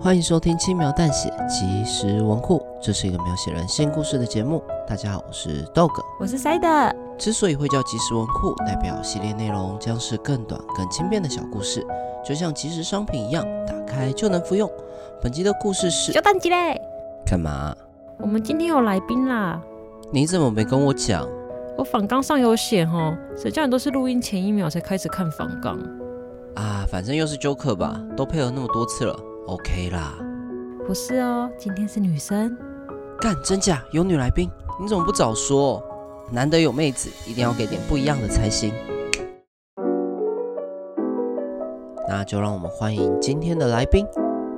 欢迎收听轻描淡写即时文库，这是一个描写人性故事的节目。大家好，我是 Dog，我是 Side。之所以会叫即时文库，代表系列内容将是更短、更轻便的小故事，就像即时商品一样，打开就能服用。本集的故事是小蛋鸡嘞，干嘛？我们今天有来宾啦。你怎么没跟我讲？我访纲上有写哦，谁叫你都是录音前一秒才开始看访纲啊？反正又是 Joker 吧，都配合那么多次了。OK 啦，不是哦，今天是女生。干，真假？有女来宾？你怎么不早说？难得有妹子，一定要给点不一样的才行。那就让我们欢迎今天的来宾。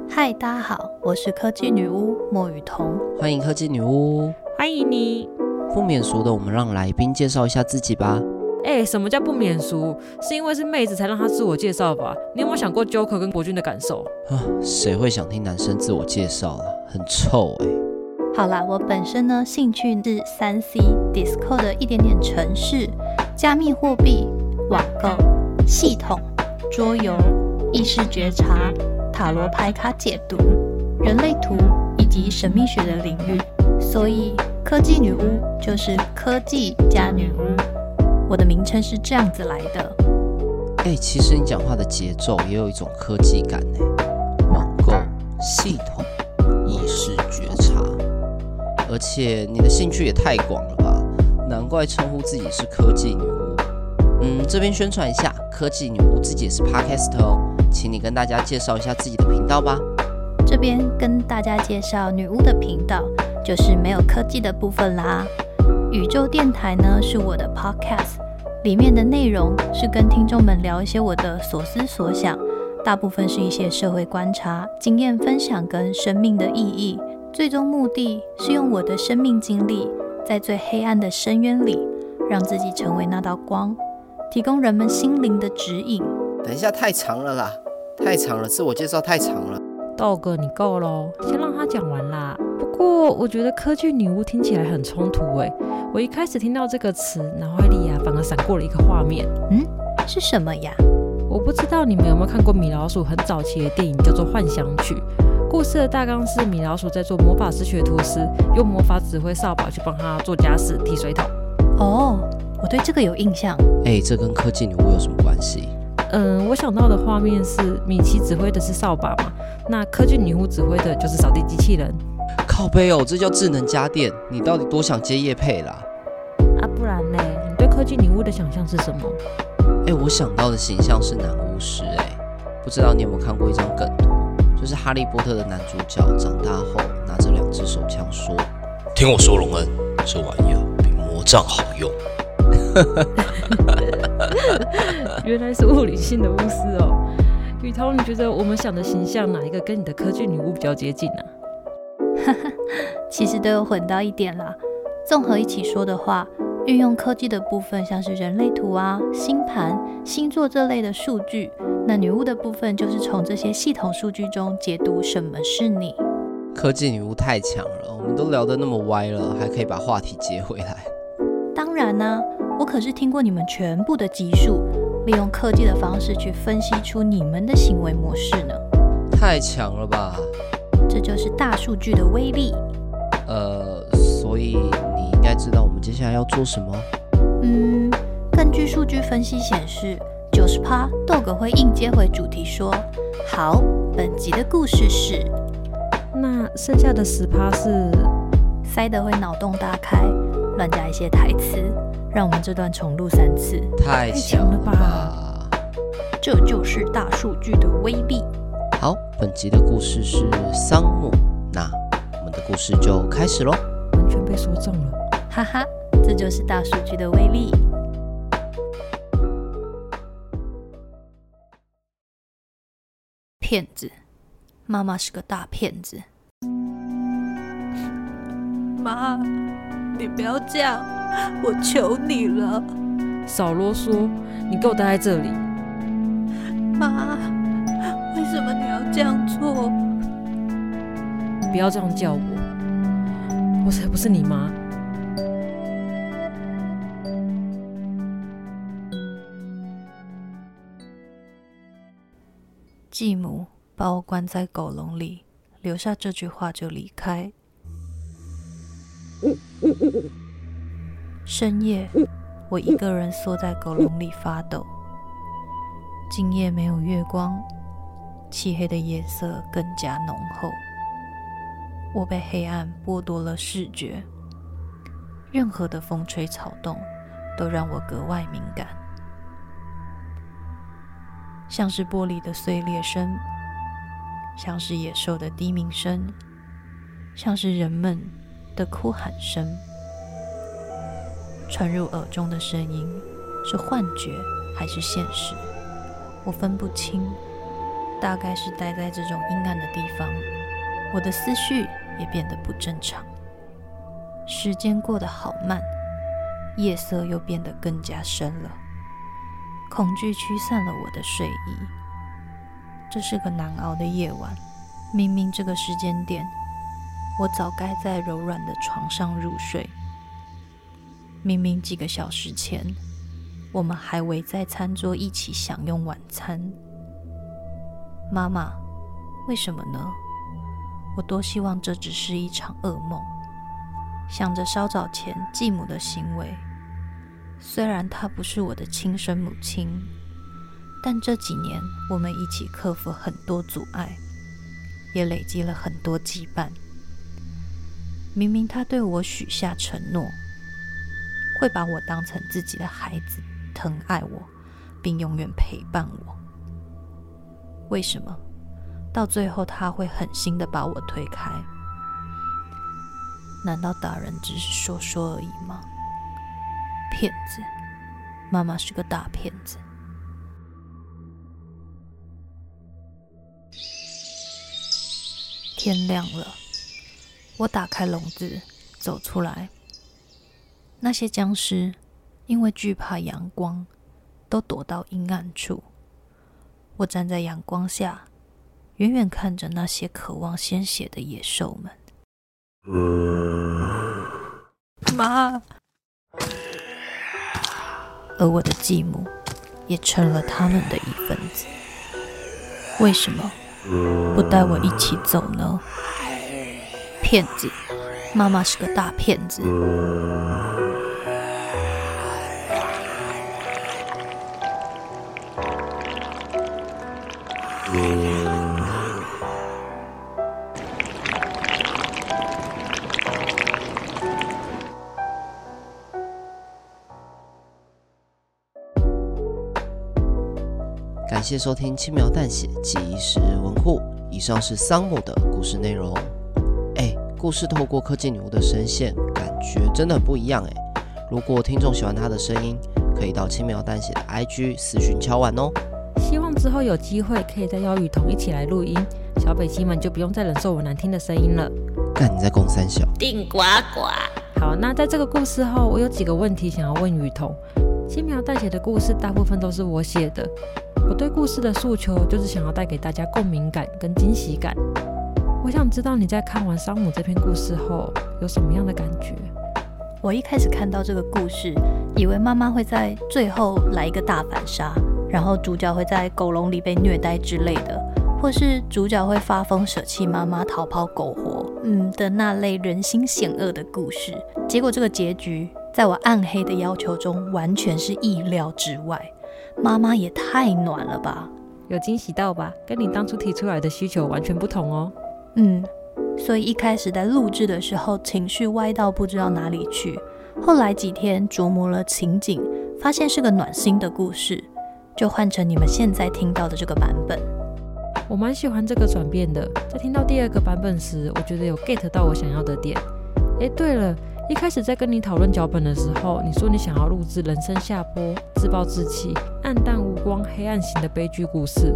嗨，大家好，我是科技女巫莫雨桐。欢迎科技女巫，欢迎你。不免俗的，我们让来宾介绍一下自己吧。哎、欸，什么叫不免俗？是因为是妹子才让她自我介绍吧？你有没有想过 Joker 跟国军的感受？啊，谁会想听男生自我介绍啊？很臭哎、欸。好啦，我本身呢，兴趣是三 C、Discord 的一点点程式、加密货币、网购、系统、桌游、意识觉察、塔罗牌卡解读、人类图以及神秘学的领域。所以科技女巫就是科技加女巫。我的名称是这样子来的。哎、欸，其实你讲话的节奏也有一种科技感呢。网购、系统、意识觉察，而且你的兴趣也太广了吧？难怪称呼自己是科技女巫。嗯，这边宣传一下，科技女巫自己也是 Podcast 哦，请你跟大家介绍一下自己的频道吧。这边跟大家介绍女巫的频道，就是没有科技的部分啦。宇宙电台呢是我的 podcast，里面的内容是跟听众们聊一些我的所思所想，大部分是一些社会观察、经验分享跟生命的意义。最终目的是用我的生命经历，在最黑暗的深渊里，让自己成为那道光，提供人们心灵的指引。等一下，太长了啦，太长了，自我介绍太长了。道哥，你够喽，先让他讲完啦。不过我觉得科技女巫听起来很冲突诶。我一开始听到这个词，脑海里啊反而闪过了一个画面。嗯，是什么呀？我不知道你们有没有看过米老鼠很早期的电影，叫做《幻想曲》。故事的大纲是米老鼠在做魔法师学徒时，用魔法指挥扫把去帮他做家事、提水桶。哦，我对这个有印象。哎，这跟科技女巫有什么关系？嗯，我想到的画面是米奇指挥的是扫把嘛，那科技女巫指挥的就是扫地机器人。靠背哦，这叫智能家电，你到底多想接叶配啦？科技女巫的想象是什么？哎，我想到的形象是男巫师，哎，不知道你有没有看过一张梗图，就是哈利波特的男主角长大后拿着两只手枪说：“听我说，龙恩，这玩意儿比魔杖好用。”原来是物理性的巫师哦，雨桐，你觉得我们想的形象哪一个跟你的科技女巫比较接近呢？哈哈，其实都有混到一点啦。综合一起说的话，运用科技的部分像是人类图啊、星盘、星座这类的数据，那女巫的部分就是从这些系统数据中解读什么是你。科技女巫太强了，我们都聊得那么歪了，还可以把话题接回来。当然呢、啊。我可是听过你们全部的集数，利用科技的方式去分析出你们的行为模式呢。太强了吧！这就是大数据的威力。呃，知道我们接下来要做什么。嗯，根据数据分析显示，九十趴豆哥会硬接回主题说。好，本集的故事是。那剩下的十趴是？塞德会脑洞大开，乱加一些台词。让我们这段重录三次，太强了吧！这就是大数据的威力。好，本集的故事是桑木，那我们的故事就开始喽。完全被说中了，哈哈，这就是大数据的威力。骗子，妈妈是个大骗子。妈，你不要这样，我求你了。少啰嗦，你给我待在这里。妈，为什么你要这样做？不要这样叫我，我才不是你妈。把我关在狗笼里，留下这句话就离开。深夜，我一个人缩在狗笼里发抖。今夜没有月光，漆黑的夜色更加浓厚。我被黑暗剥夺了视觉，任何的风吹草动都让我格外敏感，像是玻璃的碎裂声，像是野兽的低鸣声，像是人们的哭喊声。传入耳中的声音是幻觉还是现实？我分不清，大概是待在这种阴暗的地方，我的思绪也变得不正常。时间过得好慢，夜色又变得更加深了。恐惧驱散了我的睡意。这是个难熬的夜晚，明明这个时间点，我早该在柔软的床上入睡。明明几个小时前，我们还围在餐桌一起享用晚餐。妈妈，为什么呢？我多希望这只是一场噩梦。想着稍早前继母的行为，虽然她不是我的亲生母亲，但这几年我们一起克服很多阻碍，也累积了很多羁绊。明明他对我许下承诺。会把我当成自己的孩子，疼爱我，并永远陪伴我。为什么到最后他会狠心的把我推开？难道大人只是说说而已吗？骗子，妈妈是个大骗子。天亮了，我打开笼子，走出来。那些僵尸因为惧怕阳光，都躲到阴暗处。我站在阳光下，远远看着那些渴望鲜血的野兽们。妈，而我的继母也成了他们的一份子。为什么不带我一起走呢？骗子，妈妈是个大骗子。谢收听《轻描淡写记忆食人文库》，以上是桑姆的故事内容。哎，故事透过科技女巫的声线，感觉真的很不一样哎。如果听众喜欢她的声音，可以到轻描淡写的 IG 私讯敲碗哦。希望之后有机会可以再邀雨桐一起来录音，小北七们就不用再忍受我难听的声音了。干，你在公三小？定呱呱。好，那在这个故事后，我有几个问题想要问雨桐。轻描淡写的故事大部分都是我写的，我对故事的诉求就是想要带给大家共鸣感跟惊喜感。我想知道你在看完《山姆》这篇故事后有什么样的感觉？我一开始看到这个故事，以为妈妈会在最后来一个大反杀。然后主角会在狗笼里被虐待之类的，或是主角会发疯舍弃妈妈逃跑苟活，嗯的那类人心险恶的故事。结果这个结局在我暗黑的要求中完全是意料之外。妈妈也太暖了吧，有惊喜到吧？跟你当初提出来的需求完全不同哦。嗯，所以一开始在录制的时候情绪歪到不知道哪里去，后来几天琢磨了情景，发现是个暖心的故事。就换成你们现在听到的这个版本，我蛮喜欢这个转变的。在听到第二个版本时，我觉得有 get 到我想要的点。诶，对了，一开始在跟你讨论脚本的时候，你说你想要录制人生下坡、自暴自弃、暗淡无光、黑暗型的悲剧故事，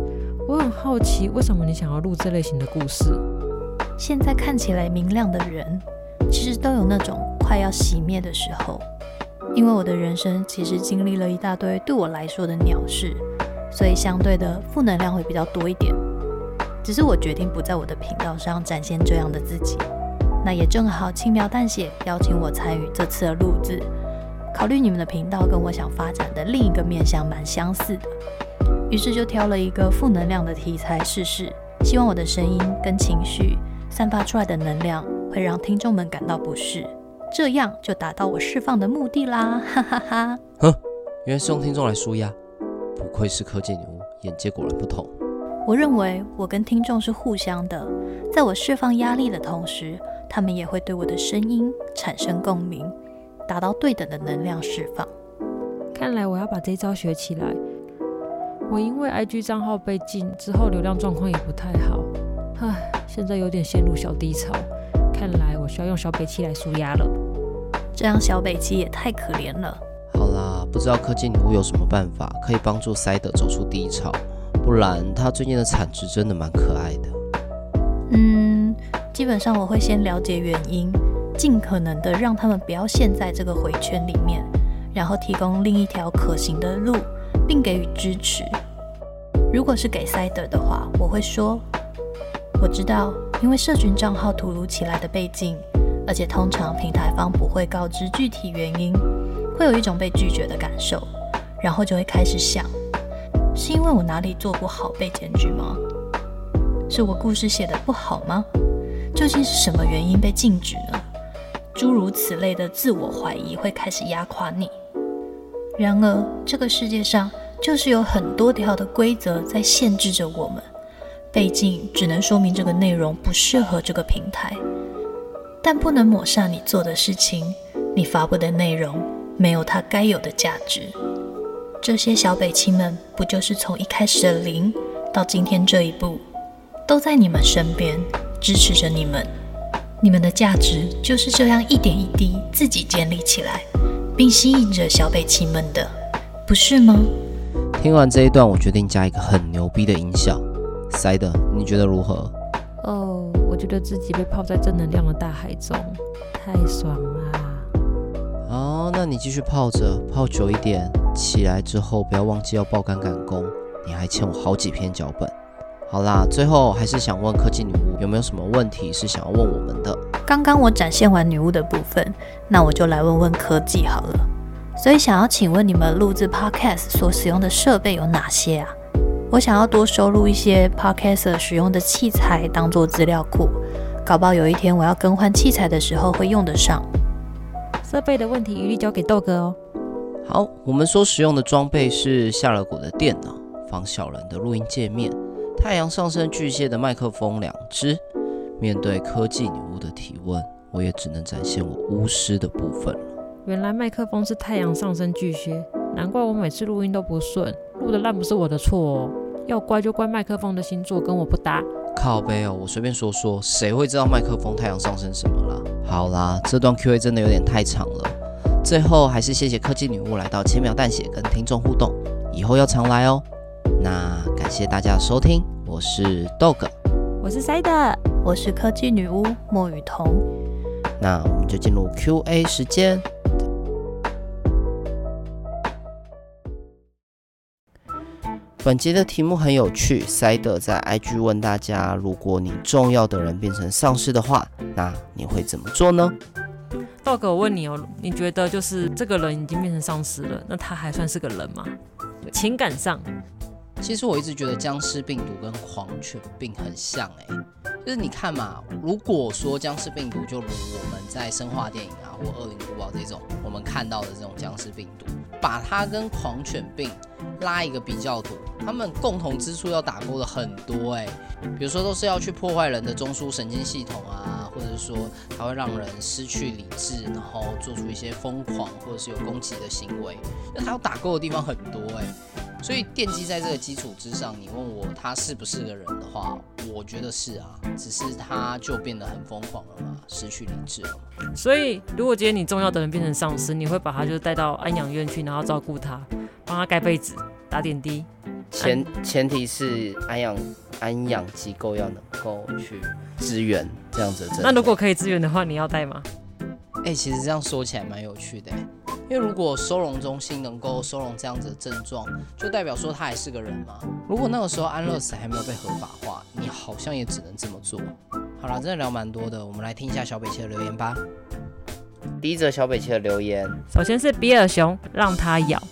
我很好奇，为什么你想要录这类型的故事？现在看起来明亮的人，其实都有那种快要熄灭的时候。因为我的人生其实经历了一大堆对我来说的鸟事，所以相对的负能量会比较多一点。只是我决定不在我的频道上展现这样的自己。那也正好轻描淡写邀请我参与这次的录制，考虑你们的频道跟我想发展的另一个面向蛮相似的，于是就挑了一个负能量的题材试试，希望我的声音跟情绪散发出来的能量会让听众们感到不适。这样就达到我释放的目的啦，哈哈哈！哼，原来是用听众来纾压，不愧是科技女巫，眼界果然不同。我认为我跟听众是互相的，在我释放压力的同时，他们也会对我的声音产生共鸣，达到对等的能量释放。看来我要把这招学起来。我因为 IG 账号被禁之后，流量状况也不太好，唉，现在有点陷入小低潮。看来我需要用小北七来舒压了。这样小北七也太可怜了。好啦，不知道科技女巫有什么办法可以帮助塞德走出低潮？不然他最近的产值真的蛮可爱的。嗯，基本上我会先了解原因，尽可能的让他们不要陷在这个回圈里面，然后提供另一条可行的路，并给予支持。如果是给塞德的话，我会说，我知道，因为社群账号突如其来的被禁。而且通常平台方不会告知具体原因，会有一种被拒绝的感受，然后就会开始想：是因为我哪里做不好被检举吗？是我故事写得不好吗？究竟是什么原因被禁止呢？诸如此类的自我怀疑会开始压垮你。然而，这个世界上就是有很多条的规则在限制着我们，被禁只能说明这个内容不适合这个平台。但不能抹杀你做的事情，你发布的内容没有它该有的价值。这些小北青们不就是从一开始的零到今天这一步，都在你们身边支持着你们。你们的价值就是这样一点一滴自己建立起来，并吸引着小北青们的，不是吗？听完这一段，我决定加一个很牛逼的音效。塞德，你觉得如何？哦。我觉得自己被泡在正能量的大海中，太爽啦！好，那你继续泡着，泡久一点。起来之后不要忘记要爆肝赶工，你还欠我好几篇脚本。好啦，最后还是想问科技女巫有没有什么问题是想要问我们的？刚刚我展现完女巫的部分，那我就来问问科技好了。所以想要请问你们录制 Podcast 所使用的设备有哪些啊？我想要多收录一些 Podcaster 使用的器材，当做资料库，搞不好有一天我要更换器材的时候会用得上。设备的问题一律交给豆哥哦。好，我们所使用的装备是夏乐谷的电脑、防小人的录音界面、太阳上升巨蟹的麦克风两只。面对科技女巫的提问，我也只能展现我巫师的部分了。原来麦克风是太阳上升巨蟹，难怪我每次录音都不顺，录的烂不是我的错哦。要怪就怪麦克风的星座跟我不搭。靠北哦，我随便说说，谁会知道麦克风太阳上升什么啦？好啦，这段 Q&A 真的有点太长了。最后还是谢谢科技女巫来到轻描淡写跟听众互动，以后要常来哦。那感谢大家的收听，我是 Dog，我是 Side，我是科技女巫莫雨桐。那我们就进入 Q&A 时间。本节的题目很有趣，塞德在 IG 问大家：如果你重要的人变成丧尸的话，那你会怎么做呢？道哥，我问你哦，你觉得就是这个人已经变成丧尸了，那他还算是个人吗？情感上，其实我一直觉得僵尸病毒跟狂犬病很像，哎，就是你看嘛，如果说僵尸病毒就如我们在生化电影啊或恶灵古堡这种我们看到的这种僵尸病毒，把它跟狂犬病拉一个比较图。他们共同之处要打勾的很多哎，比如说都是要去破坏人的中枢神经系统啊，或者说它会让人失去理智，然后做出一些疯狂或者是有攻击的行为，那它要打勾的地方很多哎，所以奠基在这个基础之上，你问我他是不是个人的话，我觉得是啊，只是他就变得很疯狂了嘛，失去理智了嘛。所以如果今天你重要的人变成丧尸，你会把他就带到安养院去，然后照顾他，帮他盖被子、打点滴。前前提是安养安养机构要能够去支援这样子的。那如果可以支援的话，你要带吗？哎、欸，其实这样说起来蛮有趣的，因为如果收容中心能够收容这样子的症状，就代表说他还是个人嘛。如果那个时候安乐死还没有被合法化，你好像也只能这么做。好了，真的聊蛮多的，我们来听一下小北七的留言吧。第一则小北七的留言，首先是比尔熊让他咬，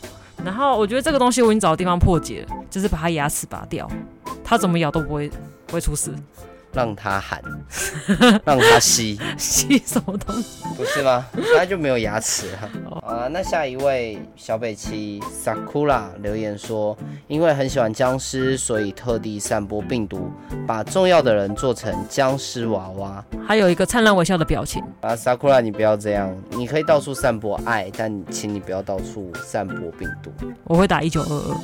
然后我觉得这个东西我已经找到地方破解了，就是把他牙齿拔掉，他怎么咬都不会不会出事。让他喊，让他吸，吸什么东西？不是吗？他就没有牙齿了，那下一位小北七 Sakura 留言说，因为很喜欢僵尸，所以特地散播病毒，把重要的人做成僵尸娃娃，还有一个灿烂微笑的表情。啊，Sakura，你不要这样，你可以到处散播爱，但请你不要到处散播病毒。我会打一九二二。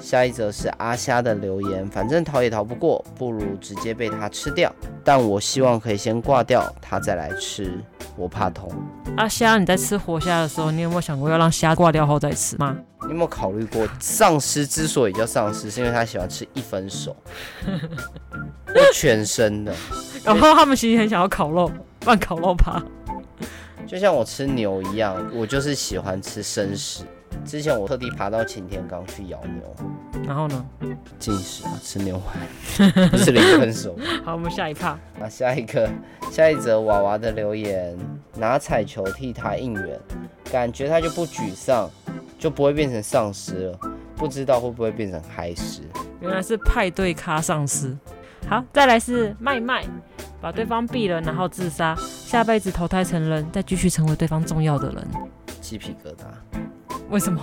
下一则是阿虾的留言，反正逃也逃不过，不如直接被它吃掉。但我希望可以先挂掉，它再来吃，我怕痛。阿虾，你在吃活虾的时候，你有没有想过要让虾挂掉后再吃吗？你有没有考虑过，丧尸之所以叫丧尸，是因为它喜欢吃一分熟，全身的。然后他们其实很想要烤肉，放烤肉趴。就像我吃牛一样，我就是喜欢吃生食。之前我特地爬到擎天岗去咬牛，然后呢？进食啊，吃牛排，不是零分熟。好，我们下一趴。那下一个，下一则娃娃的留言，拿彩球替他应援，感觉他就不沮丧，就不会变成丧尸了。不知道会不会变成嗨尸？原来是派对咖丧尸。好，再来是麦麦，把对方毙了，然后自杀，下辈子投胎成人，再继续成为对方重要的人。鸡皮疙瘩。为什么？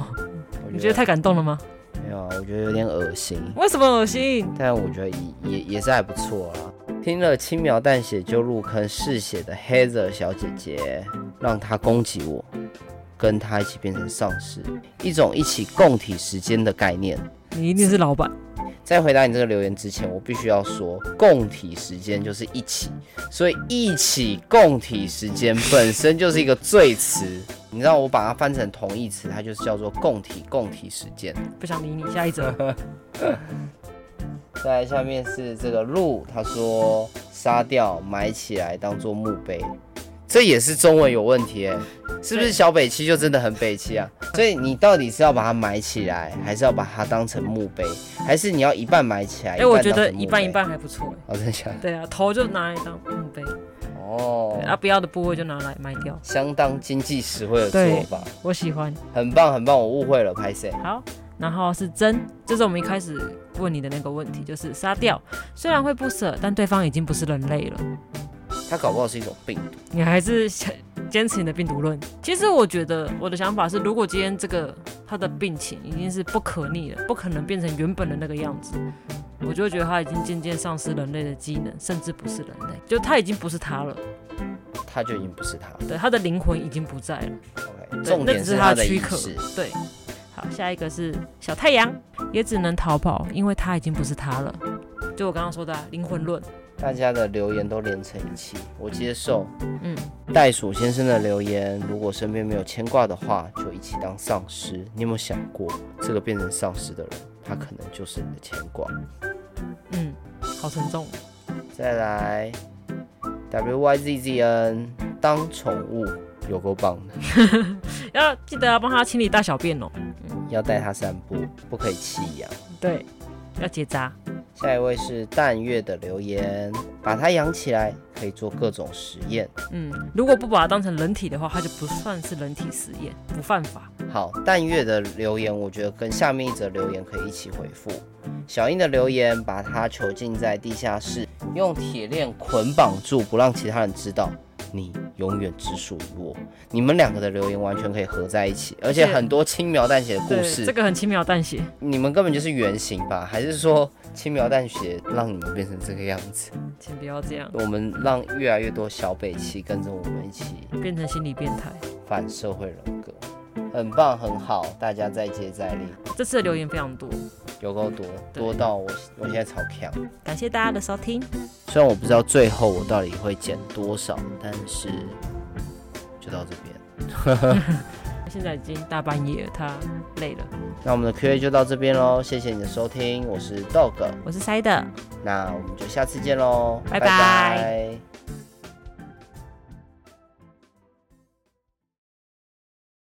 你觉得太感动了吗？没有啊，我觉得有点恶心。为什么恶心？但我觉得也也也是还不错啦。听了轻描淡写就入坑嗜血的黑 r 小姐姐，让她攻击我，跟她一起变成丧尸，一种一起共体时间的概念。你一定是老板。在回答你这个留言之前，我必须要说，共体时间就是一起，所以一起共体时间本身就是一个罪词。你知道我把它翻成同义词，它就是叫做共体共体时间。不想理你，下一则。再来下面是这个鹿，他说杀掉埋起来当做墓碑。这也是中文有问题哎，是不是小北七就真的很北七啊？所以你到底是要把它埋起来，还是要把它当成墓碑，还是你要一半埋起来？哎，我觉得一半一半还不错。好，等一下。对啊，头就拿来当墓碑。哦。啊，不要的部位就拿来埋掉。相当经济实惠的做法。我喜欢。很棒，很棒，我误会了，拍谁。好，然后是真，就是我们一开始问你的那个问题，就是杀掉，虽然会不舍，但对方已经不是人类了。它搞不好是一种病毒，你还是坚持你的病毒论？其实我觉得我的想法是，如果今天这个他的病情已经是不可逆了，不可能变成原本的那个样子，我就会觉得他已经渐渐丧失人类的机能，甚至不是人类，就他已经不是他了，他就已经不是他了，对，他的灵魂已经不在了。OK，重点是他的躯壳。对，好，下一个是小太阳，也只能逃跑，因为他已经不是他了。就我刚刚说的灵魂论。大家的留言都连成一气，我接受。嗯，袋鼠先生的留言，如果身边没有牵挂的话，就一起当丧尸。你有没有想过，这个变成丧尸的人，他可能就是你的牵挂？嗯，好沉重。再来，W Y Z Z N 当宠物有够棒的，要记得要帮他清理大小便哦。嗯，要带他散步，不可以弃养。对，要结扎。下一位是淡月的留言，把它养起来可以做各种实验。嗯，如果不把它当成人体的话，它就不算是人体实验，不犯法。好，淡月的留言，我觉得跟下面一则留言可以一起回复。小英的留言，把它囚禁在地下室，用铁链捆绑住，不让其他人知道。你永远只属于我。你们两个的留言完全可以合在一起，而且很多轻描淡写的故事。这个很轻描淡写。你们根本就是原型吧？还是说轻描淡写让你们变成这个样子？请不要这样。我们让越来越多小北气跟着我们一起变成心理变态、反社会人格，很棒，很好，大家再接再厉。这次的留言非常多。有够多，多到我我现在超强。感谢大家的收听。虽然我不知道最后我到底会剪多少，但是就到这边。现在已经大半夜了，他累了。那我们的 Q&A 就到这边喽，谢谢你的收听，我是 Dog，我是 Side，那我们就下次见喽，拜拜。拜拜。